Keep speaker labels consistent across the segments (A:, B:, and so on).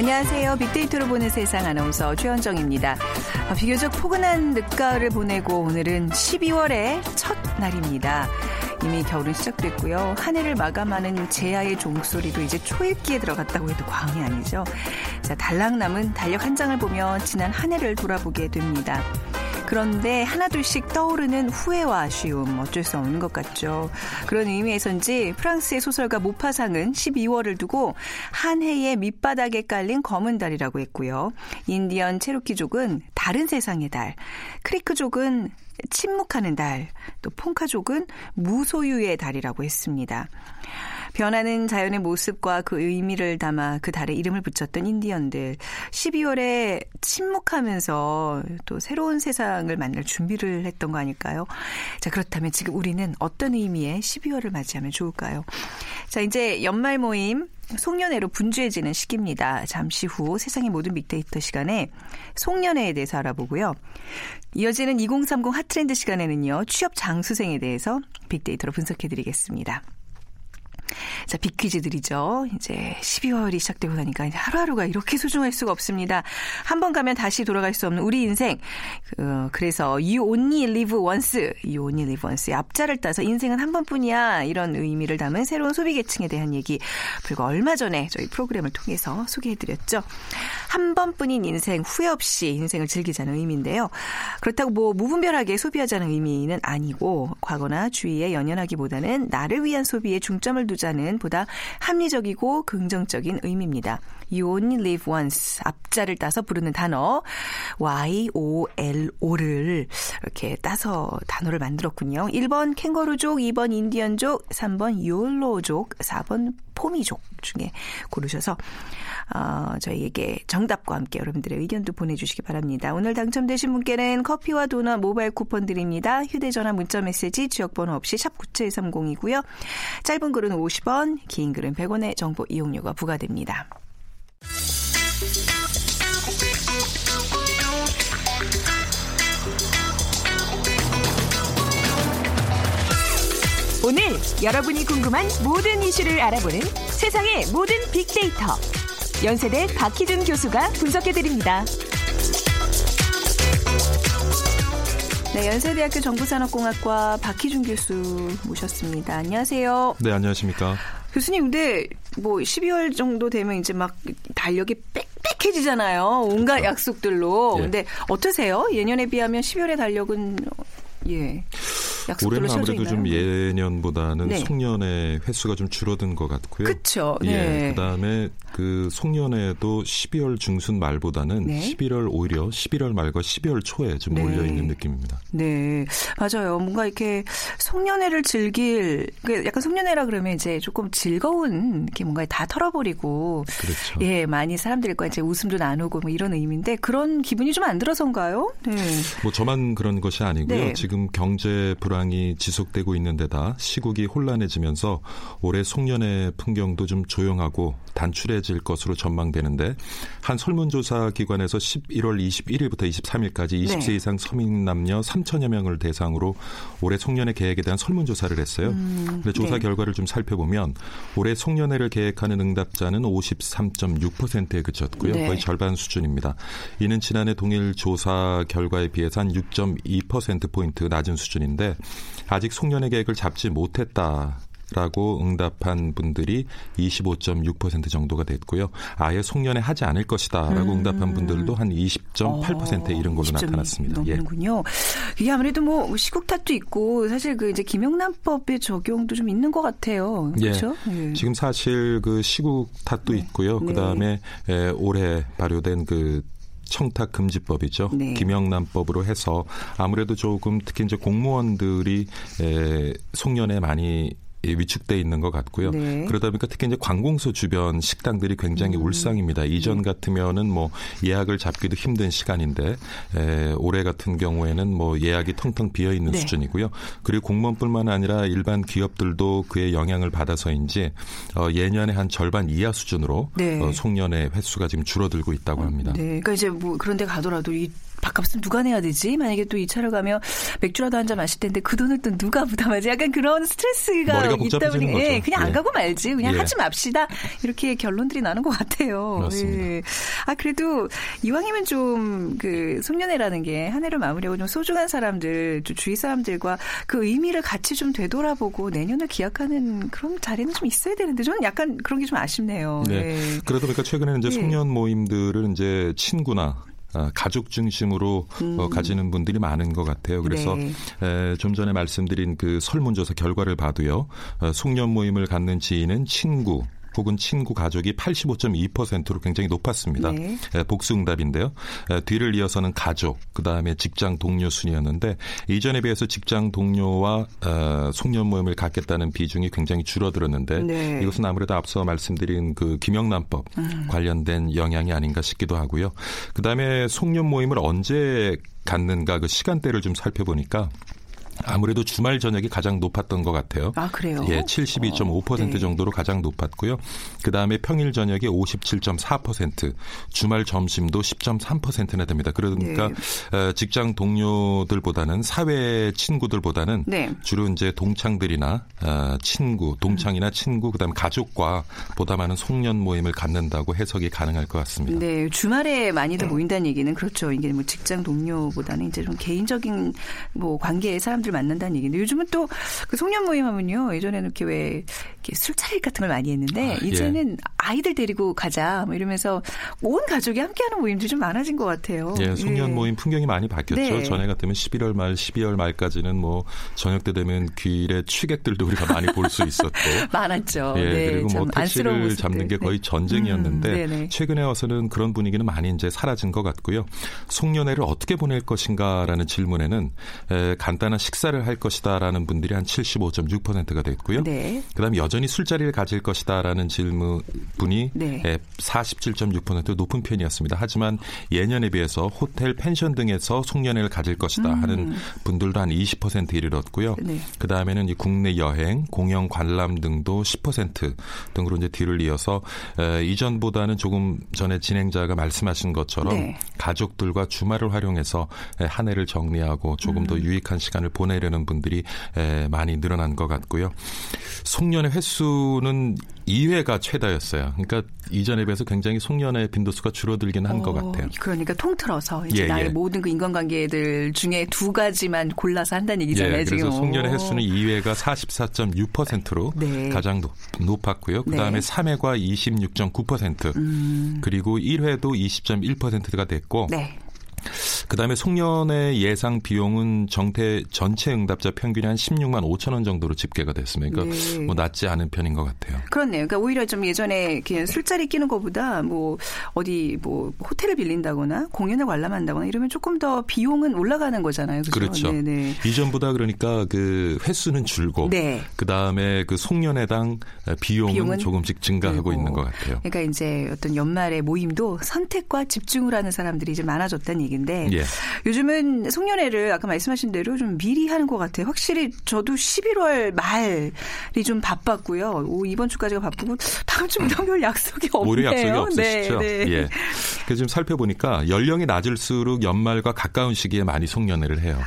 A: 안녕하세요. 빅데이터로 보는 세상 아나운서 최현정입니다. 어, 비교적 포근한 늦가을을 보내고 오늘은 12월의 첫 날입니다. 이미 겨울은 시작됐고요. 한 해를 마감하는 제야의 종소리도 이제 초읽기에 들어갔다고 해도 과언이 아니죠. 자, 달랑 남은 달력 한 장을 보며 지난 한 해를 돌아보게 됩니다. 그런데 하나둘씩 떠오르는 후회와 아쉬움 어쩔 수 없는 것 같죠. 그런 의미에서인지 프랑스의 소설가 모파상은 12월을 두고 한 해의 밑바닥에 깔린 검은 달이라고 했고요. 인디언 체로키족은 다른 세상의 달, 크리크족은 침묵하는 달, 또 폰카족은 무소유의 달이라고 했습니다. 변하는 자연의 모습과 그 의미를 담아 그 달에 이름을 붙였던 인디언들. 12월에 침묵하면서 또 새로운 세상을 만날 준비를 했던 거 아닐까요? 자, 그렇다면 지금 우리는 어떤 의미의 12월을 맞이하면 좋을까요? 자, 이제 연말 모임 송년회로 분주해지는 시기입니다. 잠시 후 세상의 모든 빅데이터 시간에 송년회에 대해서 알아보고요. 이어지는 2030 핫트렌드 시간에는요. 취업 장수생에 대해서 빅데이터로 분석해 드리겠습니다. 자, 빅퀴즈들이죠. 이제 12월이 시작되고 나니까 이제 하루하루가 이렇게 소중할 수가 없습니다. 한 번 가면 다시 돌아갈 수 없는 우리 인생. 그, 그래서 you only live once, you only live once. 앞자를 따서 인생은 한 번뿐이야. 이런 의미를 담은 새로운 소비 계층에 대한 얘기 불과 얼마 전에 저희 프로그램을 통해서 소개해드렸죠. 한 번뿐인 인생 후회 없이 인생을 즐기자는 의미인데요. 그렇다고 뭐 무분별하게 소비하자는 의미는 아니고 과거나 주위에 연연하기보다는 나를 위한 소비에 중점을 두자 는 보다 합리적이고 긍정적인 의미입니다. You only live once 앞자를 따서 부르는 단어 Y-O-L-O를 이렇게 따서 단어를 만들었군요. 1번 캥거루족, 2번 인디언족, 3번 욜로족, 4번 포미족 중에 고르셔서 어, 저희에게 정답과 함께 여러분들의 의견도 보내주시기 바랍니다. 오늘 당첨되신 분께는 커피와 도넛 모바일 쿠폰 드립니다. 휴대전화 문자메시지 지역번호 없이 샵 9730이고요. 짧은 글은 50원, 긴 글은 100원의 정보 이용료가 부과됩니다.
B: 오늘 여러분이 궁금한 모든 이슈를 알아보는 세상의 모든 빅데이터. 연세대 박희준 교수가 분석해드립니다.
A: 네, 연세대학교 정보산업공학과 박희준 교수 모셨습니다. 안녕하세요.
C: 네, 안녕하십니까.
A: 교수님, 근데 뭐 12월 정도 되면 이제 막 달력이 빽빽해지잖아요. 온갖 약속들로.
C: 예.
A: 근데 어떠세요? 예년에 비하면 12월의 달력은 예.
C: 올해는 아무래도 좀
A: 있나요?
C: 예년보다는
A: 네.
C: 송년회 횟수가 좀 줄어든 것 같고요. 예,
A: 네.
C: 그다음에 그 송년회도 12월 중순 말보다는
A: 네.
C: 11월 오히려 11월 말과 12월 초에 좀
A: 네.
C: 몰려 있는 느낌입니다.
A: 네, 맞아요. 뭔가 이렇게 송년회를 즐길, 그 약간 송년회라 그러면 이제 조금 즐거운 이렇게 뭔가 다 털어버리고,
C: 그렇죠.
A: 예, 많이 사람들과 이제 웃음도 나누고 뭐 이런 의미인데 그런 기분이 좀 안 들어서인가요? 네.
C: 뭐 저만 그런 것이 아니고요.
A: 네.
C: 지금 경제 불 황이 지속되고 있는 데다 시국이 혼란해지면서 올해 송년회 풍경도 좀 조용하고 단출해질 것으로 전망되는데 한 설문조사 기관에서 11월 21일부터 23일까지 20세
A: 네.
C: 이상 서민 남녀 3천여 명을 대상으로 올해 송년회 계획에 대한 설문조사를 했어요. 근데 조사
A: 네.
C: 결과를 좀 살펴보면 올해 송년회를 계획하는 응답자는 53.6%에 그쳤고요.
A: 네.
C: 거의 절반 수준입니다. 이는 지난해 동일 조사 결과에 비해서 한 6.2%포인트 낮은 수준인데 아직 송년회 계획을 잡지 못했다. 라고 응답한 분들이 25.6% 정도가 됐고요. 아예 송년회 하지 않을 것이다라고 응답한 분들도 한 20.8%에 이른 걸로
A: 20 점이
C: 나타났습니다. 예.
A: 넘는군요. 이게 아무래도 뭐 시국 탓도 있고 사실 그 이제 김영란법의 적용도 좀 있는 것 같아요. 그렇죠? 예.
C: 지금 사실 그 시국 탓도 있고요.
A: 네.
C: 그 다음에 올해 발효된 그 청탁 금지법이죠.
A: 네.
C: 김영란법으로 해서 아무래도 조금 특히 이제 공무원들이 에, 송년회 많이 예, 위축돼 있는 것 같고요.
A: 네.
C: 그러다 보니까 특히 이제 관공서 주변 식당들이 굉장히
A: 음.
C: 울상입니다. 이전 같으면은 뭐 예약을 잡기도 힘든 시간인데 에, 올해 같은 경우에는 뭐 예약이 텅텅 비어 있는
A: 네.
C: 수준이고요. 그리고 공무원뿐만 아니라 일반 기업들도 그의 영향을 받아서인지 어, 예년의 한 절반 이하 수준으로
A: 네.
C: 어, 송년회 횟수가 지금 줄어들고 있다고 합니다.
A: 네. 그러니까 이제 뭐 그런 데 가더라도 이 밥값은 누가 내야 되지? 만약에 또 이 차를 가면 맥주라도 한 잔 마실 텐데 그 돈을 또 누가 부담하지? 약간 그런 스트레스가 있다 보니 예,
C: 거죠.
A: 그냥 안
C: 예.
A: 가고 말지. 그냥
C: 예.
A: 하지 맙시다. 이렇게 결론들이 나는 것 같아요.
C: 그렇습니다.
A: 예. 아 그래도 이왕이면 좀 그 송년회라는 게 한 해를 마무리하고 좀 소중한 사람들, 좀 주위 사람들과 그 의미를 같이 좀 되돌아보고 내년을 기약하는 그런 자리는 좀 있어야 되는데 저는 약간 그런 게 좀 아쉽네요.
C: 네.
A: 예.
C: 그러다 보니까 최근에는 이제
A: 예.
C: 송년 모임들은 이제 친구나 아, 가족 중심으로 어, 가지는 분들이 많은 것 같아요. 그래서
A: 음. 네.
C: 에, 좀 전에 말씀드린 그 설문조사 결과를 봐도요. 어, 송년 모임을 갖는 지인은 친구 혹은 친구 가족이 85.2%로 굉장히 높았습니다.
A: 네.
C: 에, 복수응답인데요. 에, 뒤를 이어서는 가족, 그 다음에 직장 동료 순이었는데 이전에 비해서 직장 동료와 어, 송년 모임을 갖겠다는 비중이 굉장히 줄어들었는데
A: 네.
C: 이것은 아무래도 앞서 말씀드린 그 김영란법 관련된 영향이 아닌가 싶기도 하고요. 그 다음에 송년 모임을 언제 갖는가 그 시간대를 좀 살펴보니까 아무래도 주말 저녁이 가장 높았던 것 같아요.
A: 아 그래요?
C: 예, 72.5%
A: 어, 네.
C: 정도로 가장 높았고요. 그 다음에 평일 저녁이 57.4%, 주말 점심도 10.3%나 됩니다. 그러니까
A: 네.
C: 어, 직장 동료들보다는 사회 친구들보다는
A: 네.
C: 주로 이제 동창들이나 어, 친구, 동창이나 친구, 그 다음에 가족과 보다 많은 송년 모임을 갖는다고 해석이 가능할 것 같습니다.
A: 네, 주말에 많이들 모인다는 얘기는 그렇죠. 이게 뭐 직장 동료보다는 이제 좀 개인적인 뭐 관계의 사람들 만난다는 얘기인데 요즘은 또 그 송년 모임 하면요. 예전에는 이렇게 왜 이렇게 술자리 같은 걸 많이 했는데
C: 아, 예.
A: 이제는 아이들 데리고 가자 뭐 이러면서 온 가족이 함께하는 모임들이 좀 많아진 것 같아요.
C: 예, 송년
A: 예.
C: 모임 풍경이 많이 바뀌었죠.
A: 네.
C: 전에 같으면 11월 말, 12월 말까지는 뭐 저녁 때 되면 귀일에 취객들도 우리가 많이 볼 수 있었고.
A: 많았죠.
C: 예,
A: 네,
C: 그리고 뭐 택시를. 잡는 게 거의
A: 네.
C: 전쟁이었는데
A: 음.
C: 최근에 와서는 그런 분위기는 많이 이제 사라진 것 같고요. 송년회를 어떻게 보낼 것인가라는 질문에는 에, 간단한 식사 를 할 것이다라는 분들이 한 75.6%가 됐고요.
A: 네.
C: 그다음에 여전히 술자리를 가질 것이다라는 질문 분이
A: 네.
C: 에, 47.6% 높은 편이었습니다. 하지만 예년에 비해서 호텔, 펜션 등에서 송년회를 가질 것이다 하는 분들도 한 20% 이르렀고요.
A: 음. 네.
C: 그 다음에는 이제 국내 여행, 공영 관람 등도 10% 등으로 이제 뒤를 이어서 에, 이전보다는 조금 전에 진행자가 말씀하신 것처럼
A: 네.
C: 가족들과 주말을 활용해서 에, 한 해를 정리하고 조금
A: 음.
C: 더 유익한 시간을 보 내려는 분들이 에, 많이 늘어난 것 같고요. 송년회 횟수는 2회가 최다였어요. 그러니까 이전에 비해서 굉장히 송년회 빈도수가 줄어들긴 한것
A: 어,
C: 같아요.
A: 그러니까 통틀어서 이제
C: 예,
A: 나의
C: 예.
A: 모든 그 인간관계들 중에 두 가지만 골라서 한다는 얘기잖아요.
C: 예, 그래서
A: 지금.
C: 송년회
A: 오.
C: 횟수는 2회가 44.6%로
A: 네.
C: 가장 높, 높았고요. 그 다음에
A: 네.
C: 3회가 26.9%, 그리고 1회도 20.1%가 됐고,
A: 네.
C: 그 다음에 송년회 예상 비용은 정태 전체 응답자 평균이 한 16만 5천 원 정도로 집계가 됐습니다. 그러니까
A: 네.
C: 뭐 낮지 않은 편인 것 같아요.
A: 그렇네요. 그러니까 오히려 좀 예전에 그냥 술자리 끼는 것보다 뭐 어디 뭐 호텔을 빌린다거나 공연을 관람한다거나 이러면 조금 더 비용은 올라가는 거잖아요. 그죠?
C: 그렇죠.
A: 네네.
C: 이전보다 그러니까 그 횟수는 줄고,
A: 네.
C: 그 다음에 그 송년회당 비용은,
A: 비용은
C: 조금씩 증가하고. 있는 것 같아요.
A: 그러니까 이제 어떤 연말의 모임도 선택과 집중을 하는 사람들이 이제 많아졌다는 얘기 인데
C: 예.
A: 요즘은 송년회를 아까 말씀하신 대로 좀 미리 하는 것 같아요. 확실히 저도 11월 말이 좀 바빴고요. 오, 이번 주까지가 바쁘고 다음 주부터 별 약속이 없네요.
C: 약속이 없으시죠?
A: 네, 네.
C: 예. 그래서 지금 살펴보니까 연령이 낮을수록 연말과 가까운 시기에 많이 송년회를 해요.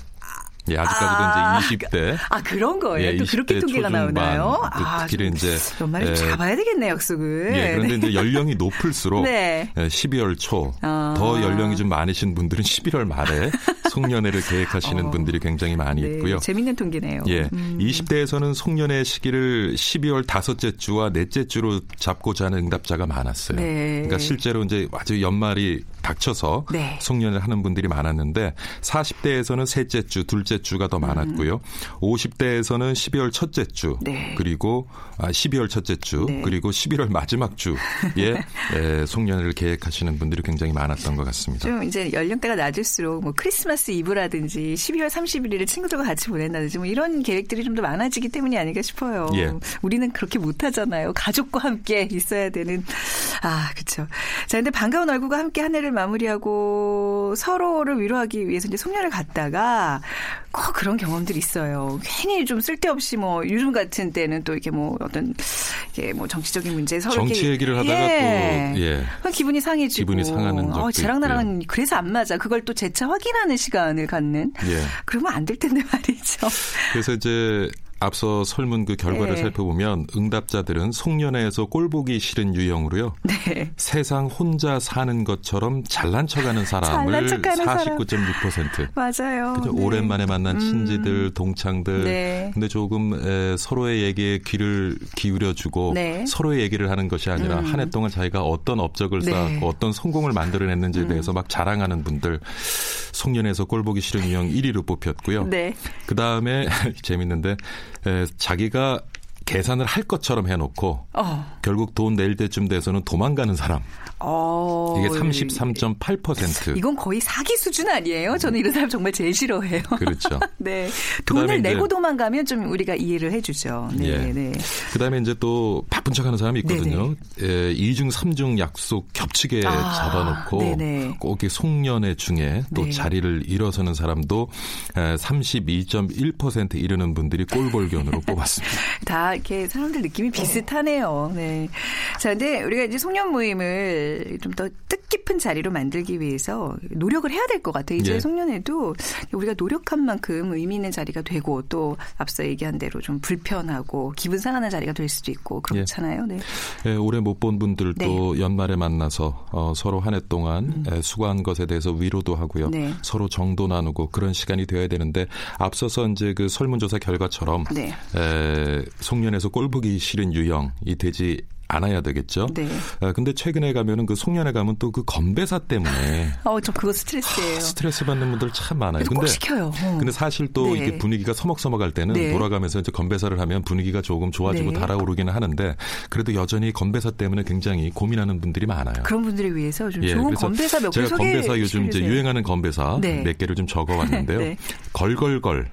C: 예, 아직까지도 이제 20대.
A: 아 그런 거예요.
C: 예,
A: 또 그렇게
C: 20대
A: 통계가
C: 초중반,
A: 나오나요?
C: 그
A: 아,
C: 특히
A: 좀
C: 이제
A: 연말에 좀
C: 예,
A: 잡아야 되겠네 약속을.
C: 예, 그런데 이제 연령이 높을수록
A: 네.
C: 예, 12월 초더
A: 아.
C: 연령이 좀 많으신 분들은 11월 말에 송년회를 계획하시는
A: 어.
C: 분들이 굉장히 많이
A: 네,
C: 있고요.
A: 재밌는 통계네요.
C: 예,
A: 음.
C: 20대에서는 송년회 시기를 12월 다섯째 주와 넷째 주로 잡고자 하는 응답자가 많았어요.
A: 네.
C: 그러니까 실제로 이제 아주 연말이 닥쳐서
A: 네.
C: 송년을 하는 분들이 많았는데 40대에서는 셋째 주, 둘째 주가 더 많았고요. 50대에서는 12월 첫째 주,
A: 네.
C: 그리고 아, 12월 첫째 주,
A: 네.
C: 그리고 11월 마지막 주에 에, 송년을 계획하시는 분들이 굉장히 많았던 것 같습니다.
A: 좀 이제 연령대가 낮을수록 뭐 크리스마스 이브라든지 12월 31일을 친구들과 같이 보낸다든지 뭐 이런 계획들이 좀 더 많아지기 때문이 아닐까 싶어요.
C: 예.
A: 우리는 그렇게 못하잖아요. 가족과 함께 있어야 되는. 아, 그렇죠. 자, 근데 반가운 얼굴과 함께 한 해를 마무리하고 서로를 위로하기 위해서 이제 송년을 갔다가 꼭 그런 경험들이 있어요. 괜히 좀 쓸데없이 뭐 요즘 같은 때는 또 이렇게 뭐 어떤 이게 뭐 정치적인 문제 서로
C: 정치
A: 이렇게
C: 얘기를 하다가
A: 예.
C: 또 예.
A: 그럼 기분이 상해지고
C: 기분이 상하는
A: 어, 쟤랑 나랑은 그래서 안 맞아. 그걸 또 재차 확인하는 시간을 갖는.
C: 예.
A: 그러면 안 될 텐데 말이죠.
C: 그래서 이제 앞서 설문 그 결과를
A: 네.
C: 살펴보면 응답자들은 송년회에서 꼴보기 싫은 유형으로요.
A: 네.
C: 세상 혼자 사는 것처럼 잘난 척하는 사람을
A: 잘난 척하는 사람.
C: 49.6%.
A: 맞아요.
C: 그죠?
A: 네.
C: 오랜만에 만난 친지들, 동창들.
A: 네.
C: 근데 조금 에, 서로의 얘기에 귀를 기울여주고
A: 네.
C: 서로의 얘기를 하는 것이 아니라 한해 동안 자기가 어떤 업적을
A: 네.
C: 쌓았고 어떤 성공을 만들어냈는지에 대해서 막 자랑하는 분들 송년회에서 꼴보기 싫은 유형 1위로 뽑혔고요.
A: 네.
C: 그 다음에 재밌는데 에, 자기가 계산을 할 것처럼 해놓고
A: 어.
C: 결국 돈 낼 때쯤 돼서는 도망가는 사람
A: 어.
C: 이게 33.8%.
A: 이건 거의 사기 수준 아니에요? 저는 이런 사람 정말 제일 싫어해요.
C: 그렇죠.
A: 네. 돈을 내고 도망가면 좀 우리가 이해를 해주죠. 네,
C: 예.
A: 네.
C: 그다음에 이제 또 바쁜 척하는 사람이 있거든요. 예, 이중 삼중 약속 겹치게
A: 아,
C: 잡아놓고
A: 네네.
C: 꼭 이렇게 송년회 중에 또
A: 네.
C: 자리를 일어서는 사람도 32.1% 이르는 분들이 꼴볼견으로 뽑았습니다.
A: 다 이렇게 사람들 느낌이 비슷하네요. 네. 자, 근데 우리가 이제 송년 모임을 좀 더 뜻깊은 자리로 만들기 위해서 노력을 해야 될 것 같아요. 이제
C: 예.
A: 송년회도 우리가 노력한 만큼 의미 있는 자리가 되고 또 앞서 얘기한 대로 좀 불편하고 기분 상하는 자리가 될 수도 있고 그렇잖아요. 네.
C: 예, 올해 못 본 분들도 연말에 만나서 어, 서로 한 해 동안 에, 수고한 것에 대해서 위로도 하고요.
A: 음. 네.
C: 서로 정도 나누고 그런 시간이 되어야 되는데 앞서서 이제 그 설문조사 결과처럼
A: 네.
C: 에, 송년에서 꼴 보기 싫은 유형이 되지 않아야 되겠죠.
A: 네.
C: 아, 근데 최근에 가면은 그 송년회 가면 또 그 건배사 때문에
A: 어, 저 그거 스트레스예요.
C: 스트레스 받는 분들 참 많아요.
A: 꼭 시켜요. 어.
C: 근데 사실 또
A: 네.
C: 이게 분위기가 서먹서먹할 때는
A: 네.
C: 돌아가면서 이제 건배사를 하면 분위기가 조금 좋아지고
A: 네.
C: 달아오르기는 하는데 그래도 여전히 건배사 때문에 굉장히 고민하는 분들이 많아요.
A: 그런 분들을 위해서 좀
C: 예,
A: 좋은 건배사 몇개
C: 제가
A: 소개해
C: 건배사 요즘 이제. 유행하는 건배사
A: 네.
C: 몇 개를 좀 적어왔는데요.
A: 네.
C: 걸걸걸,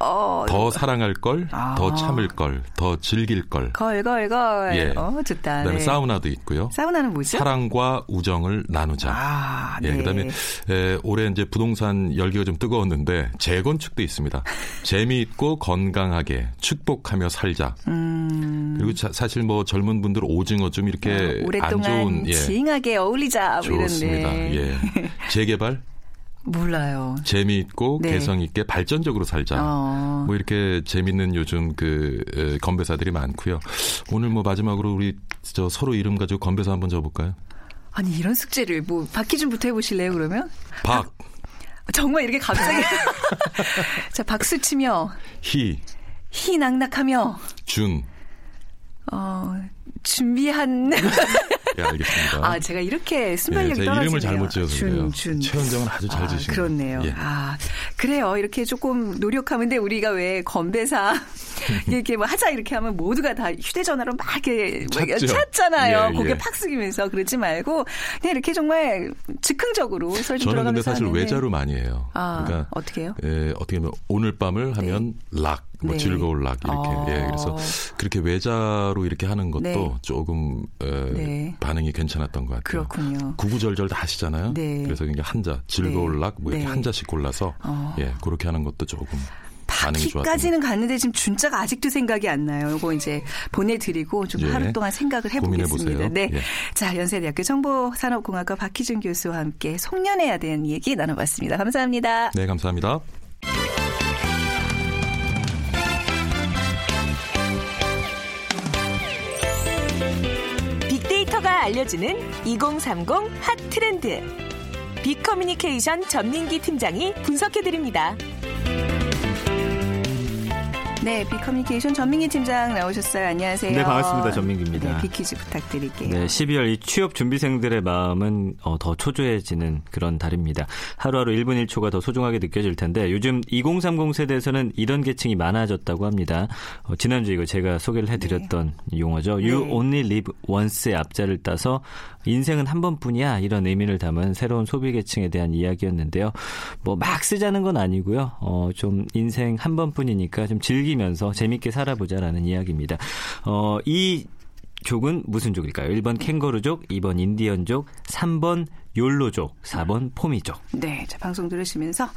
A: 어,
C: 더 사랑할 걸,
A: 아.
C: 더 참을 걸, 더 즐길 걸.
A: 걸 걸 걸.
C: 예.
A: 어, 좋다.
C: 그다음에
A: 네.
C: 사우나도 있고요.
A: 사우나는 뭐죠?
C: 사랑과 우정을 나누자.
A: 아,
C: 예,
A: 네.
C: 그다음에 에, 올해 이제 부동산 열기가 좀 뜨거웠는데 재건축도 있습니다. 재미있고 건강하게 축복하며 살자. 그리고 자- 사실 뭐 젊은 분들 오징어 좀 이렇게 안
A: 음. 아, 오랫동안
C: 좋은 예,
A: 징하게 어울리자 뭐
C: 좋습니다.
A: 이런데
C: 예, 재개발
A: 몰라요.
C: 재미있고
A: 네.
C: 개성 있게 발전적으로 살자.
A: 어.
C: 뭐 이렇게 재밌는 요즘 그 에, 건배사들이 많고요. 오늘 뭐 마지막으로 우리 저 서로 이름 가지고 건배사 한번 줘볼까요?
A: 아니 이런 숙제를 뭐 박기준부터 해보실래요 그러면?
C: 박,
A: 정말 이렇게 갑자기 자 박수 치며
C: 희,
A: 희 낙낙하며
C: 준.
A: 어 준비한
C: 예, 알겠습니다.
A: 아 제가 이렇게
C: 예,
A: 순발력이
C: 제
A: 떨어지네요.
C: 이름을 잘못 지어서.
A: 준, 준.
C: 최현정은 아주 잘
A: 아,
C: 지신
A: 그렇네요.
C: 예.
A: 아, 그래요. 이렇게 조금 노력하면 데 우리가 왜 건배사 이렇게 뭐 하자 이렇게 하면 모두가 다 휴대전화로 막 이렇게
C: 찾죠.
A: 찾잖아요.
C: 예,
A: 고개
C: 예.
A: 팍 숙이면서 그러지 말고 그냥 이렇게 정말 즉흥적으로 설좀
C: 저는 근데
A: 들어가면서
C: 사실
A: 하는데.
C: 외자로 많이 해요.
A: 아,
C: 그러니까
A: 어떻게 해요?
C: 예, 어떻게 보면 오늘 밤을 하면 락, 뭐
A: 네.
C: 즐거울 락 이렇게.
A: 어.
C: 예, 그래서 그렇게 외자로 이렇게 하는 것도
A: 네.
C: 조금 에,
A: 네.
C: 반응이 괜찮았던 것 같아요.
A: 그렇군요.
C: 구구절절 다 하시잖아요.
A: 네.
C: 그래서 이게 한자, 즐거울
A: 네.
C: 락, 뭐 이렇게
A: 네.
C: 한자씩 골라서
A: 어.
C: 예, 그렇게 하는 것도 조금
A: 바퀴까지는 갔는데 지금 준자가 아직도 생각이 안 나요. 이거 이제 보내드리고 좀
C: 예.
A: 하루 동안 생각을 해보겠습니다.
C: 고민해보세요.
A: 네.
C: 예.
A: 자, 연세대학교 정보산업공학과 박희준 교수와 함께 송년회에 대한 얘기 나눠봤습니다. 감사합니다.
C: 네, 감사합니다.
B: 알려주는 2030 핫 트렌드. 빅커뮤니케이션 전민기 팀장이 분석해드립니다.
A: 네, 비커뮤니케이션 전민기 팀장 나오셨어요. 안녕하세요.
D: 네, 반갑습니다. 전민기입니다.
A: 네, 키워드 부탁드릴게요.
D: 네, 12월 이 취업 준비생들의 마음은 어, 더 초조해지는 그런 달입니다. 하루하루 1분 1초가 더 소중하게 느껴질 텐데 요즘 2030 세대에서는 이런 계층이 많아졌다고 합니다. 어, 지난주 이거 제가 소개를 해드렸던 네. 용어죠. You 네. only live once의 앞자를 따서 인생은 한 번뿐이야 이런 의미를 담은 새로운 소비 계층에 대한 이야기였는데요. 뭐 막 쓰자는 건 아니고요. 어, 좀 인생 한 번뿐이니까 좀 즐기면서 재밌게 살아보자라는 이야기입니다. 어, 이 족은 무슨 족일까요? 1번 캥거루족, 2번 인디언족, 3번 욜로족, 4번 포미족.
A: 네, 자, 방송 들으시면서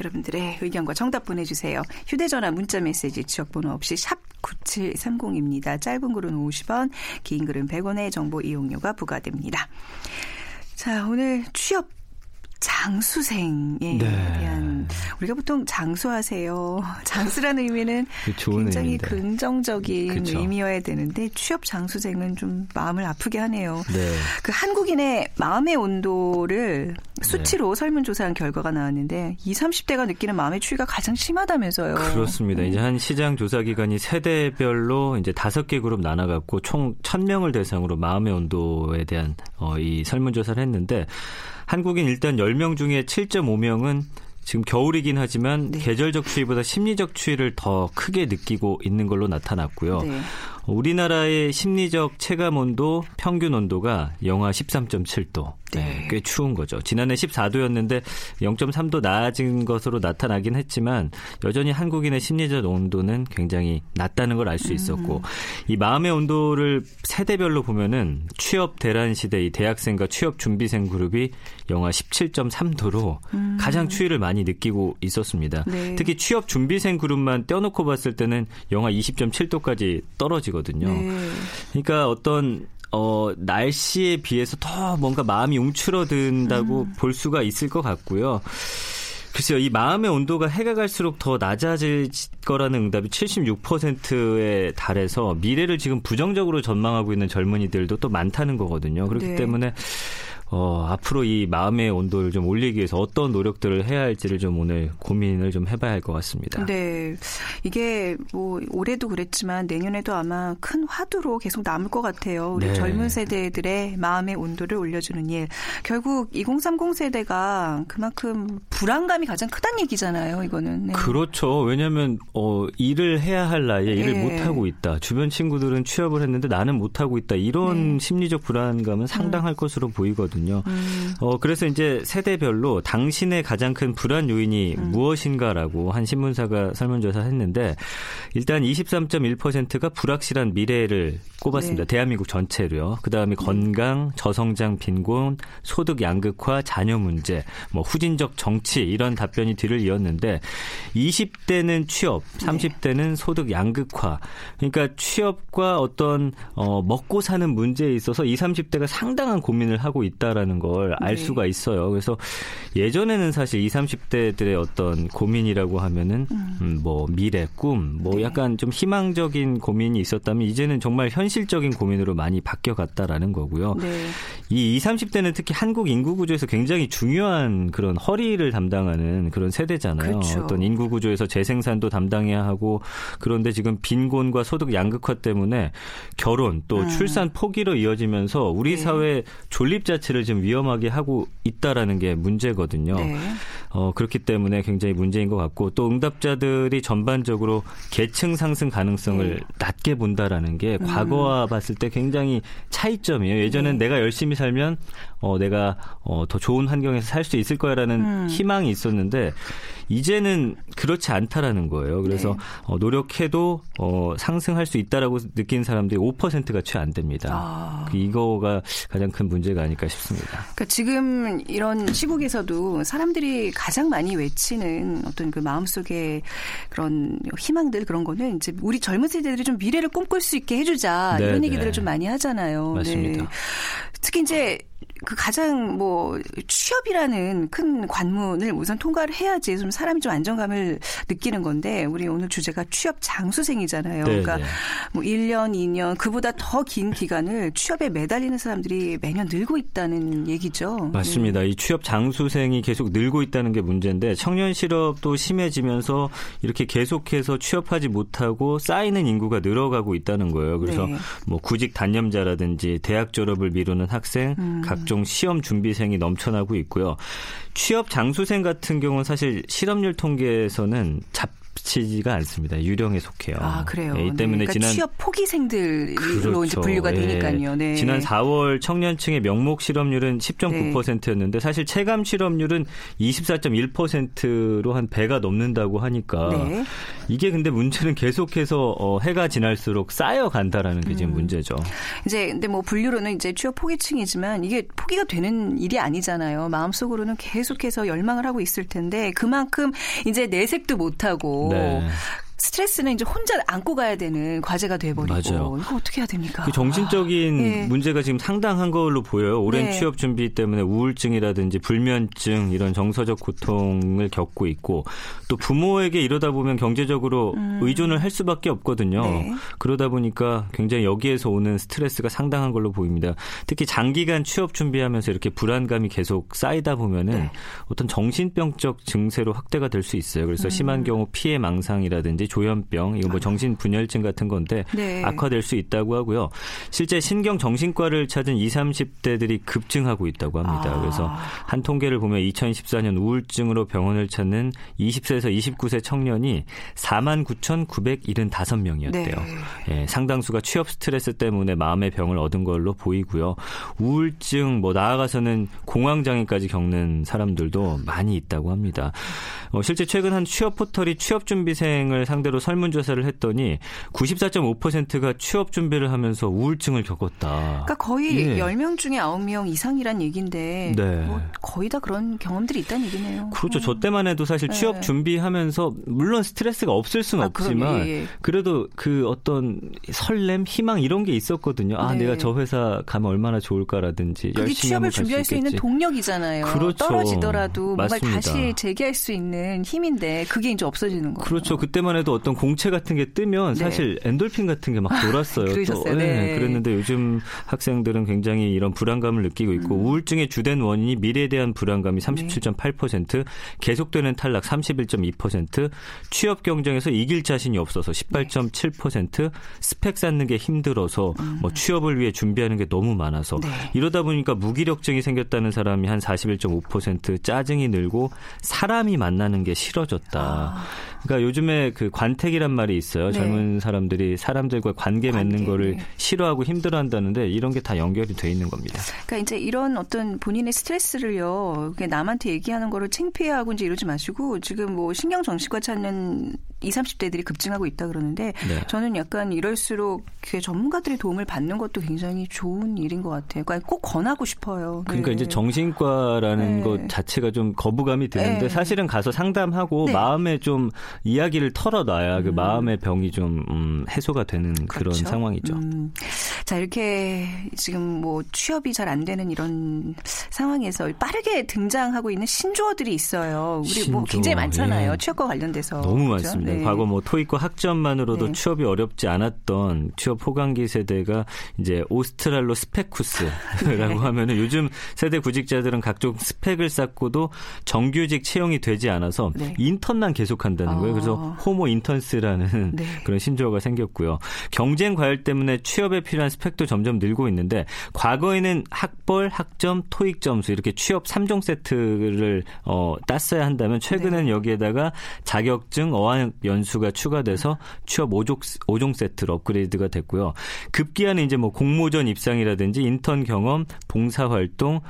A: 여러분들의 의견과 정답 보내주세요. 휴대전화 문자메시지 지역번호 없이 샵 9730입니다. 짧은 글은 50원, 긴 글은 100원의 정보 이용료가 부과됩니다. 자, 오늘 취업 장수생에 네. 대한 우리가 보통 장수하세요. 장수라는 의미는 굉장히 의미인데. 긍정적인 그쵸. 의미여야 되는데 취업 장수생은 좀 마음을 아프게 하네요. 네. 그 한국인의 마음의 온도를 수치로 네. 설문조사한 결과가 나왔는데 20, 30대가 느끼는 마음의 추위가 가장 심하다면서요.
D: 그렇습니다. 이제 한 시장 조사 기관이 세대별로 이제 다섯 개 그룹 나눠갖고 총 1000명을 대상으로 마음의 온도에 대한 어, 이 설문조사를 했는데 한국인 일단 10명 중에 7.5명은 지금 겨울이긴 하지만 네. 계절적 추위보다 심리적 추위를 더 크게 느끼고 있는 걸로 나타났고요. 네. 우리나라의 심리적 체감 온도 평균 온도가 영하 13.7도. 네. 네. 꽤 추운 거죠. 지난해 14도였는데 0.3도 낮은 것으로 나타나긴 했지만 여전히 한국인의 심리적 온도는 굉장히 낮다는 걸 알 수 있었고 음. 이 마음의 온도를 세대별로 보면은 취업 대란 시대 이 대학생과 취업 준비생 그룹이 영하 17.3도로 음. 가장 추위를 많이 느끼고 있었습니다. 네. 특히 취업 준비생 그룹만 떼어놓고 봤을 때는 영하 20.7도까지 떨어지고 되거든요. 네. 그러니까 어떤 어, 날씨에 비해서 더 뭔가 마음이 움츠러든다고 음. 볼 수가 있을 것 같고요. 글쎄요, 이 마음의 온도가 해가 갈수록 더 낮아질 거라는 응답이 76%에 달해서 미래를 지금 부정적으로 전망하고 있는 젊은이들도 또 많다는 거거든요. 그렇기 네. 때문에 어, 앞으로 이 마음의 온도를 좀 올리기 위해서 어떤 노력들을 해야 할지를 좀 오늘 고민을 좀 해봐야 할 것 같습니다.
A: 네. 이게 뭐 올해도 그랬지만 내년에도 아마 큰 화두로 계속 남을 것 같아요. 우리 네. 젊은 세대들의 마음의 온도를 올려주는 일. 결국 2030 세대가 그만큼 불안감이 가장 크다는 얘기잖아요. 이거는.
D: 네. 그렇죠. 왜냐하면 어, 일을 해야 할 나이에 일을 네. 못 하고 있다. 주변 친구들은 취업을 했는데 나는 못 하고 있다. 이런 네. 심리적 불안감은 상당할 음. 것으로 보이거든요. 있거든요. 음. 어, 그래서 이제 세대별로 당신의 가장 큰 불안 요인이 음. 무엇인가라고 한 신문사가 설문조사 했는데 일단 23.1%가 불확실한 미래를 꼽았습니다. 네. 대한민국 전체로요. 그 다음에 네. 건강, 저성장, 빈곤, 소득 양극화, 자녀 문제, 뭐 후진적 정치 이런 답변이 뒤를 이었는데 20대는 취업, 30대는 네. 소득 양극화. 그러니까 취업과 어떤 어, 먹고 사는 문제에 있어서 20, 30대가 상당한 고민을 하고 있다 라는 걸알 네. 수가 있어요. 그래서 예전에는 사실 20, 30대들의 어떤 고민이라고 하면은 음. 음, 뭐 미래, 꿈, 뭐 네. 약간 좀 희망적인 고민이 있었다면 이제는 정말 현 현실적인 고민으로 많이 바뀌어 갔다라는 거고요. 네. 이 20, 30대는 특히 한국 인구 구조에서 굉장히 중요한 그런 허리를 담당하는 그런 세대잖아요. 그렇죠. 어떤 인구 구조에서 재생산도 담당해야 하고 그런데 지금 빈곤과 소득 양극화 때문에 결혼 또 음. 출산 포기로 이어지면서 우리 네. 사회 존립 자체를 좀 위험하게 하고 있다라는 게 문제거든요. 네. 어, 그렇기 때문에 굉장히 문제인 것 같고 또 응답자들이 전반적으로 계층 상승 가능성을 네. 낮게 본다라는 게 음. 과거 과거와 봤을 때 굉장히 차이점이에요. 예전엔 네. 내가 열심히 살면 어, 내가 어, 더 좋은 환경에서 살 수 있을 거야라는 음. 희망이 있었는데 이제는 그렇지 않다라는 거예요. 그래서 네. 어, 노력해도 어, 상승할 수 있다라고 느낀 사람들이 5%가 채 안 됩니다. 아. 그 이거가 가장 큰 문제가 아닐까 싶습니다.
A: 그러니까 지금 이런 시국에서도 사람들이 가장 많이 외치는 어떤 그 마음속에 그런 희망들 그런 거는 이제 우리 젊은 세대들이 좀 미래를 꿈꿀 수 있게 해주자 네, 이런 얘기들을 네. 좀 많이 하잖아요.
D: 맞습니다. 네.
A: 특히 이제 그 가장 뭐 취업이라는 큰 관문을 우선 통과를 해야지 좀 사람이 좀 안정감을 느끼는 건데 우리 오늘 주제가 취업 장수생이잖아요.
D: 네,
A: 그러니까
D: 네.
A: 뭐 1년, 2년 그보다 더 긴 기간을 취업에 매달리는 사람들이 매년 늘고 있다는 얘기죠.
D: 맞습니다. 이 취업 장수생이 계속 늘고 있다는 게 문제인데 청년 실업도 심해지면서 이렇게 계속해서 취업하지 못하고 쌓이는 인구가 늘어가고 있다는 거예요. 그래서
A: 네.
D: 뭐 구직 단념자라든지 대학 졸업을 미루는 학생,
A: 음.
D: 각종 시험 준비생이 넘쳐나고 있고요. 취업 장수생 같은 경우는 사실 실업률 통계에서는 잡히지가 않습니다. 유령에 속해요.
A: 아, 그래요.
D: 예, 이
A: 네,
D: 때문에
A: 그러니까
D: 지난
A: 취업 포기생들로 이제 분류가
D: 예.
A: 되니까요. 네.
D: 지난 4월 청년층의 명목 실업률은 10.9%였는데 사실 체감 실업률은 24.1%로 한 배가 넘는다고 하니까
A: 네.
D: 이게 근데 문제는 계속해서 어, 해가 지날수록 쌓여 간다라는 게
A: 음.
D: 지금 문제죠.
A: 이제 근데 뭐 분류로는 이제 취업 포기층이지만 이게 포기가 되는 일이 아니잖아요. 마음속으로는 계속해서 열망을 하고 있을 텐데 그만큼 이제 내색도 못 하고
D: 네.
A: 스트레스는 이제 혼자 안고 가야 되는 과제가 돼버리고
D: 맞아요.
A: 이거 어떻게 해야 됩니까?
D: 그 정신적인
A: 예.
D: 문제가 지금 상당한 걸로 보여요. 오랜
A: 네.
D: 취업 준비 때문에 우울증이라든지 불면증 이런 정서적 고통을 겪고 있고 또 부모에게 이러다 보면 경제적으로 의존을 할 수밖에 없거든요.
A: 음. 네.
D: 그러다 보니까 굉장히 여기에서 오는 스트레스가 상당한 걸로 보입니다. 특히 장기간 취업 준비하면서 이렇게 불안감이 계속 쌓이다 보면은
A: 네.
D: 어떤 정신병적 증세로 확대가 될 수 있어요.
A: 음.
D: 그래서 심한 경우 피해 망상이라든지 조현병, 이거 뭐 정신 분열증 같은 건데
A: 네.
D: 악화될 수 있다고 하고요. 실제 신경 정신과를 찾은 20, 30대들이 급증하고 있다고 합니다.
A: 아.
D: 그래서 한 통계를 보면 2014년 우울증으로 병원을 찾는 20세에서 29세 청년이 49,975명이었대요.
A: 네.
D: 예, 상당수가 취업 스트레스 때문에 마음의 병을 얻은 걸로 보이고요. 우울증, 뭐 나아가서는 공황 장애까지 겪는 사람들도 많이 있다고 합니다. 어, 실제 최근 한 취업 포털이 취업 준비생을 상대로 설문조사를 했더니 94.5%가 취업 준비를 하면서 우울증을 겪었다.
A: 그러니까 거의
D: 예.
A: 10명 중에 9명 이상이란 얘기인데
D: 네.
A: 뭐 거의 다 그런 경험들이 있다는 얘기네요.
D: 그렇죠. 저 때만 해도 사실 취업
A: 네.
D: 준비하면서 물론 스트레스가 없을 수는
A: 아.
D: 없지만
A: 예, 예.
D: 그래도 그 어떤 설렘, 희망 이런 게 있었거든요. 아,
A: 네.
D: 내가 저 회사 가면 얼마나 좋을까라든지 열심히
A: 취업을 준비할 수 있는
D: 있겠지.
A: 동력이잖아요.
D: 그렇죠.
A: 떨어지더라도 뭔가. 다시 재기할 수 있는 힘인데 그게 이제 없어지는 거예요.
D: 그렇죠. 그때만 해도 어떤 공채 같은 게 뜨면
A: 네.
D: 사실 엔돌핀 같은 게 막 돌았어요.
A: 그러셨어요.
D: 또.
A: 네.
D: 그랬는데 요즘 학생들은 굉장히 이런 불안감을 느끼고 있고
A: 음.
D: 우울증의 주된 원인이 미래에 대한 불안감이 37.8%, 계속되는 탈락 31.2%, 취업 경쟁에서 이길 자신이 없어서 18.7%, 스펙 쌓는 게 힘들어서 뭐 취업을 위해 준비하는 게 너무 많아서
A: 음. 네.
D: 이러다 보니까 무기력증이 생겼다는 사람이 한 41.5%, 짜증이 늘고 사람이 만나는 게 싫어졌다. 그러니까 요즘에 그 관택이란 말이 있어요.
A: 아. 네.
D: 젊은 사람들이 사람들과 관계 맺는
A: 관계,
D: 거를
A: 네.
D: 싫어하고 힘들어한다는데 이런 게 다 연결이 돼 있는 겁니다.
A: 그러니까 이제 이런 어떤 본인의 스트레스를요, 그게 남한테 얘기하는 거를 창피해하고 이제 이러지 마시고 지금 뭐 신경 정신과 찾는 20, 30대들이 급증하고 있다 그러는데
D: 네.
A: 저는 약간 이럴수록 그 전문가들의 도움을 받는 것도 굉장히 좋은 일인 것 같아요. 그러니까 꼭 권하고 싶어요.
D: 그러니까
A: 네.
D: 이제 정신과라는
A: 네.
D: 것 자체가 좀 거부감이 드는데
A: 네.
D: 사실은 가서 상담하고
A: 네.
D: 마음에 좀 이야기를 털어놔야 그 마음의 병이 좀 음, 해소가 되는 그런
A: 그렇죠.
D: 상황이죠.
A: 음. 자, 이렇게 지금 뭐 취업이 잘 안 되는 이런 상황에서 빠르게 등장하고 있는 신조어들이 있어요. 우리 뭐
D: 신조어,
A: 굉장히 많잖아요.
D: 예.
A: 취업과 관련돼서.
D: 너무
A: 그렇죠?
D: 많습니다.
A: 네.
D: 과거 뭐 토익과 학점만으로도
A: 네.
D: 취업이 어렵지 않았던 취업 호강기 세대가 이제 오스트랄로 스펙쿠스라고 하면은 요즘 세대 구직자들은 각종 스펙을 쌓고도 정규직 채용이 되지 않아서
A: 네.
D: 인턴만 계속한다는 거예요. 그래서
A: 아.
D: 호모 인턴스라는
A: 네.
D: 그런 신조어가 생겼고요. 경쟁 과열 때문에 취업에 필요한 스펙도 점점 늘고 있는데 과거에는 학벌, 학점, 토익 점수 이렇게 취업 3종 세트를 어, 땄어야 한다면 최근에는
A: 네.
D: 여기에다가 자격증, 어학 연수가 추가돼서 취업 5종, 5종 세트로 업그레이드가 됐고요. 급기야는 이제 뭐 공모전 입상이라든지 인턴 경험, 봉사 활동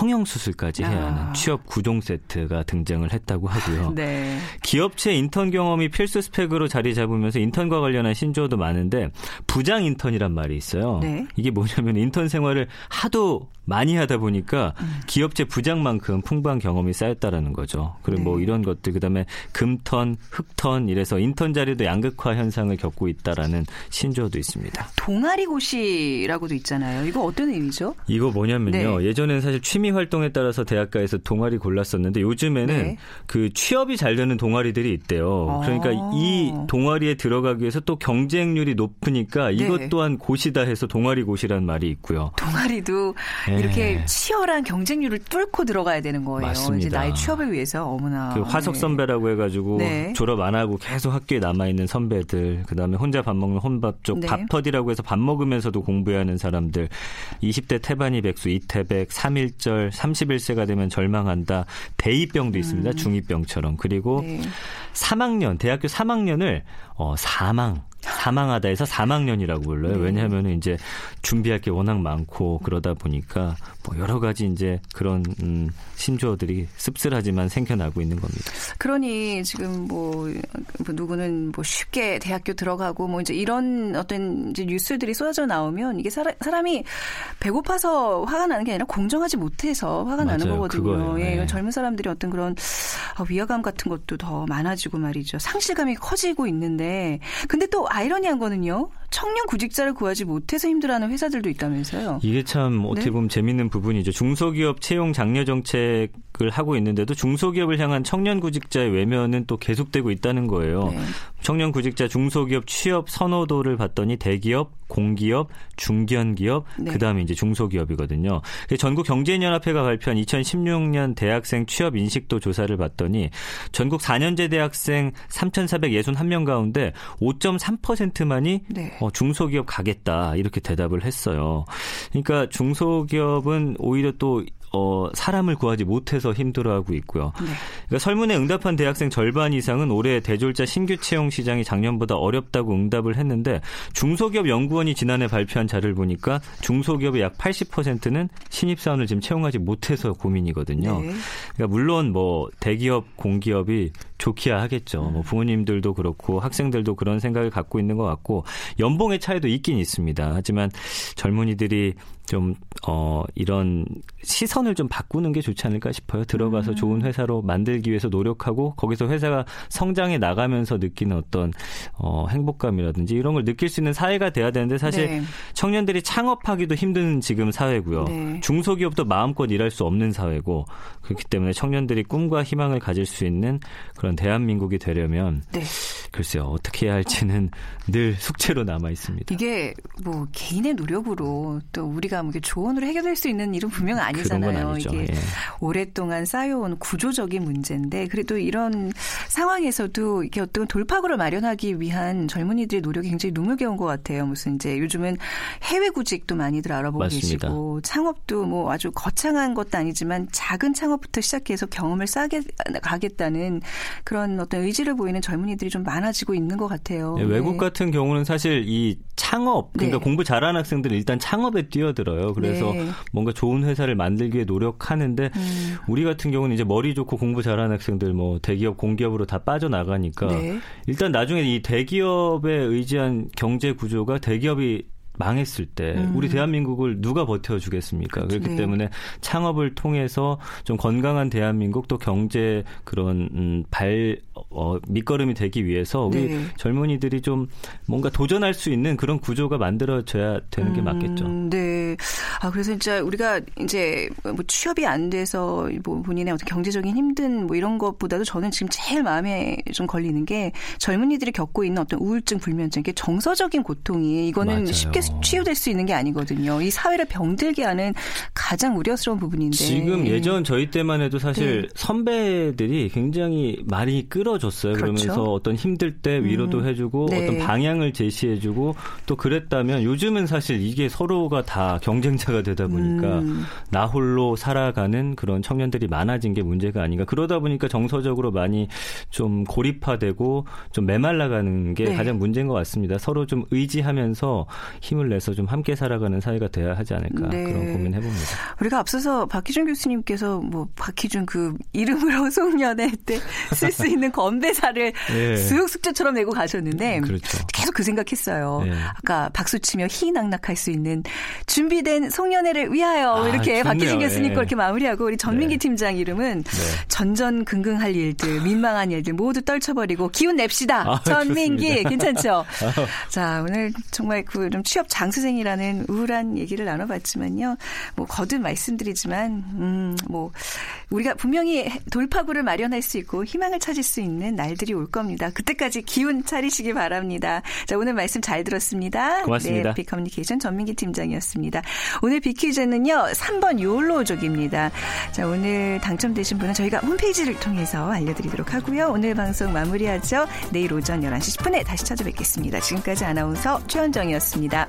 D: 성형 수술까지 해야 하는
A: 아.
D: 취업 9종 세트가 등장을 했다고 하고요.
A: 네.
D: 기업체 인턴 경험이 필수 스펙으로 자리 잡으면서 인턴과 관련한 신조어도 많은데 부장 인턴이란 말이 있어요.
A: 네.
D: 이게 뭐냐면 인턴 생활을 하도 많이 하다 보니까 기업체 부장만큼 풍부한 경험이 쌓였다라는 거죠. 그리고 뭐
A: 네.
D: 이런 것들 그다음에 금턴, 흑턴 이래서 인턴 자리도 양극화 현상을 겪고 있다라는 신조어도 있습니다.
A: 동아리 고시라고도 있잖아요. 이거 어떤 의미죠?
D: 이거 뭐냐면요.
A: 네.
D: 예전에는 사실 취미 활동에 따라서 대학가에서 동아리 골랐었는데 요즘에는
A: 네.
D: 그 취업이 잘 되는 동아리들이 있대요.
A: 아.
D: 그러니까 이 동아리에 들어가기 위해서 또 경쟁률이 높으니까 이것
A: 네.
D: 또한 고시다 해서 동아리 고시라는 말이 있고요.
A: 동아리도
D: 네.
A: 이렇게 치열한 경쟁률을 뚫고 들어가야 되는 거예요.
D: 맞습니다.
A: 이제 나의 취업을 위해서 어머나.
D: 그 화석
A: 네.
D: 선배라고 해가지고
A: 네.
D: 졸업 안 하고 계속 학교에 남아 있는 선배들, 그 다음에 혼자 밥 먹는 혼밥 쪽
A: 네.
D: 밥터디라고 해서 밥 먹으면서도 공부해야 하는 사람들, 20대 태반이 백수 이태백, 3일절, 31세가 되면 절망한다, 대이병도 있습니다. 중이병처럼 그리고
A: 음. 네.
D: 3학년, 대학교 3학년을 어, 사망. 사망하다 해서 3학년이라고 불러요.
A: 네.
D: 왜냐하면 이제 준비할 게 워낙 많고 그러다 보니까 뭐 여러 가지 이제 그런 음, 신조어들이 씁쓸하지만 생겨나고 있는 겁니다.
A: 그러니 지금 뭐, 뭐 누구는 뭐 쉽게 대학교 들어가고 뭐 이제 이런 어떤 이제 뉴스들이 쏟아져 나오면 이게 사람, 사람이 배고파서 화가 나는 게 아니라 공정하지 못해서 화가 나는
D: 맞아요.
A: 거거든요.
D: 그거예요.
A: 예,
D: 네.
A: 젊은 사람들이 어떤 그런 아, 위화감 같은 것도 더 많아지고 말이죠. 상실감이 커지고 있는데 근데 또 아이러니한 거는요. 청년 구직자를 구하지 못해서 힘들어하는 회사들도 있다면서요.
D: 이게 참 어떻게
A: 네.
D: 보면 재밌는 부분이죠. 중소기업 채용 장려 정책을 하고 있는데도 중소기업을 향한 청년 구직자의 외면은 또 계속되고 있다는 거예요.
A: 네.
D: 청년 구직자 중소기업 취업 선호도를 봤더니 대기업, 공기업, 중견기업,
A: 네.
D: 그다음에 이제 중소기업이거든요. 전국 경제연합회가 발표한 2016년 대학생 취업 인식도 조사를 봤더니 전국 4년제 대학생 3,461명 가운데 5.3%만이
A: 네.
D: 어, 중소기업 가겠다 이렇게 대답을 했어요. 그러니까 중소기업은 오히려 또 어, 사람을 구하지 못해서 힘들어하고 있고요.
A: 네.
D: 그러니까 설문에 응답한 대학생 절반 이상은 올해 대졸자 신규 채용 시장이 작년보다 어렵다고 응답을 했는데 중소기업 연구원이 지난해 발표한 자료를 보니까 중소기업의 약 80%는 신입사원을 지금 채용하지 못해서 고민이거든요.
A: 네.
D: 그러니까 물론 뭐 대기업, 공기업이 좋기야 하겠죠. 뭐 부모님들도 그렇고 학생들도 그런 생각을 갖고 있는 것 같고 연봉의 차이도 있긴 있습니다. 하지만 젊은이들이 좀, 어, 이런 시선을 좀 바꾸는 게 좋지 않을까 싶어요. 들어가서 좋은 회사로 만들기 위해서 노력하고 거기서 회사가 성장해 나가면서 느끼는 어떤, 어, 행복감이라든지 이런 걸 느낄 수 있는 사회가 돼야 되는데 사실
A: 네.
D: 청년들이 창업하기도 힘든 지금 사회고요.
A: 네.
D: 중소기업도 마음껏 일할 수 없는 사회고 그렇기 때문에 청년들이 꿈과 희망을 가질 수 있는 그런 대한민국이 되려면
A: 네.
D: 글쎄요 어떻게 해야 할지는 늘 숙제로 남아 있습니다.
A: 이게 뭐 개인의 노력으로 또 우리가 뭐 조언으로 해결될 수 있는 일은 분명 아니잖아요. 이게
D: 예.
A: 오랫동안 쌓여온 구조적인 문제인데 그래도 이런 상황에서도 이게 어떤 돌파구를 마련하기 위한 젊은이들의 노력이 굉장히 눈물겨운 것 같아요. 무슨 이제 요즘은 해외 구직도 많이들 알아보고
D: 맞습니다.
A: 계시고 창업도 뭐 아주 거창한 것도 아니지만 작은 창업부터 시작해서 경험을 쌓게 가겠다는 그런 어떤 의지를 보이는 젊은이들이 좀 많아지고 있는 것 같아요.
D: 예, 외국
A: 네.
D: 같은 경우는 사실 이 창업 그러니까
A: 네.
D: 공부 잘하는 학생들은 일단 창업에 뛰어들어요. 그래서
A: 네.
D: 뭔가 좋은 회사를 만들기 위해 노력하는데
A: 음.
D: 우리 같은 경우는 이제 머리 좋고 공부 잘하는 학생들 뭐 대기업 공기업으로 다 빠져나가니까
A: 네.
D: 일단 나중에 이 대기업에 의지한 경제 구조가 대기업이 망했을 때
A: 음.
D: 우리 대한민국을 누가 버텨주겠습니까? 그렇기
A: 네.
D: 때문에 창업을 통해서 좀 건강한 대한민국 또 경제 그런 음, 발 어, 밑거름이 되기 위해서 우리
A: 네.
D: 젊은이들이 좀 뭔가 도전할 수 있는 그런 구조가 만들어져야 되는 게 맞겠죠.
A: 음, 네. 아 그래서 진짜 우리가 이제 뭐 취업이 안 돼서 뭐 본인의 어떤 경제적인 힘든 뭐 이런 것보다도 저는 지금 제일 마음에 좀 걸리는 게 젊은이들이 겪고 있는 어떤 우울증, 불면증, 이게 정서적인 고통이 이거는
D: 맞아요.
A: 쉽게 치유될 수 있는 게 아니거든요. 이 사회를 병들게 하는 가장 우려스러운 부분인데
D: 지금 예전 저희 때만 해도 사실
A: 네.
D: 선배들이 굉장히 많이 끌어줬어요. 그러
A: 그렇죠.
D: 면서 어떤 힘들 때 위로도
A: 음.
D: 해주고
A: 네.
D: 어떤 방향을 제시해주고 또 그랬다면 요즘은 사실 이게 서로가 다 경쟁자가 되다 보니까
A: 음.
D: 나 홀로 살아가는 그런 청년들이 많아진 게 문제가 아닌가. 그러다 보니까 정서적으로 많이 좀 고립화되고 좀 메말라가는 게
A: 네.
D: 가장 문제인 것 같습니다. 서로 좀 의지하면서 힘을 힘을 내서 좀 함께 살아가는 사회가 돼야 하지 않을까
A: 네.
D: 그런 고민 해봅니다.
A: 우리가 앞서서 박희준 교수님께서 뭐 박희준 그 이름으로 송년회 때 쓸 수 있는 건배사를
D: 예.
A: 쓱 숙제처럼 내고 가셨는데
D: 그렇죠.
A: 계속 그 생각했어요.
D: 네.
A: 아까 박수 치며 희낙낙할 수 있는 준비된 송년회를 위하여
D: 아,
A: 이렇게
D: 좋네요.
A: 박희준 교수님과
D: 예.
A: 이렇게 마무리하고 우리 전민기
D: 네.
A: 팀장 이름은
D: 네.
A: 전전긍긍할 일들, 민망한 일들 모두 떨쳐버리고 기운 냅시다.
D: 아,
A: 전민기
D: 좋습니다.
A: 괜찮죠? 자 오늘 정말 그 좀 취업 장수생이라는 우울한 얘기를 나눠봤지만요. 뭐 거듭 말씀드리지만 음 뭐 우리가 분명히 돌파구를 마련할 수 있고 희망을 찾을 수 있는 날들이 올 겁니다. 그때까지 기운 차리시기 바랍니다. 자 오늘 말씀 잘 들었습니다.
D: 고맙습니다.
A: 네, 빅커뮤니케이션 전민기 팀장이었습니다. 오늘 빅퀴즈는요 3번 요로족입니다. 자 오늘 당첨되신 분은 저희가 홈페이지를 통해서 알려드리도록 하고요. 오늘 방송 마무리하죠. 내일 오전 11시 10분에 다시 찾아뵙겠습니다. 지금까지 아나운서 최현정이었습니다.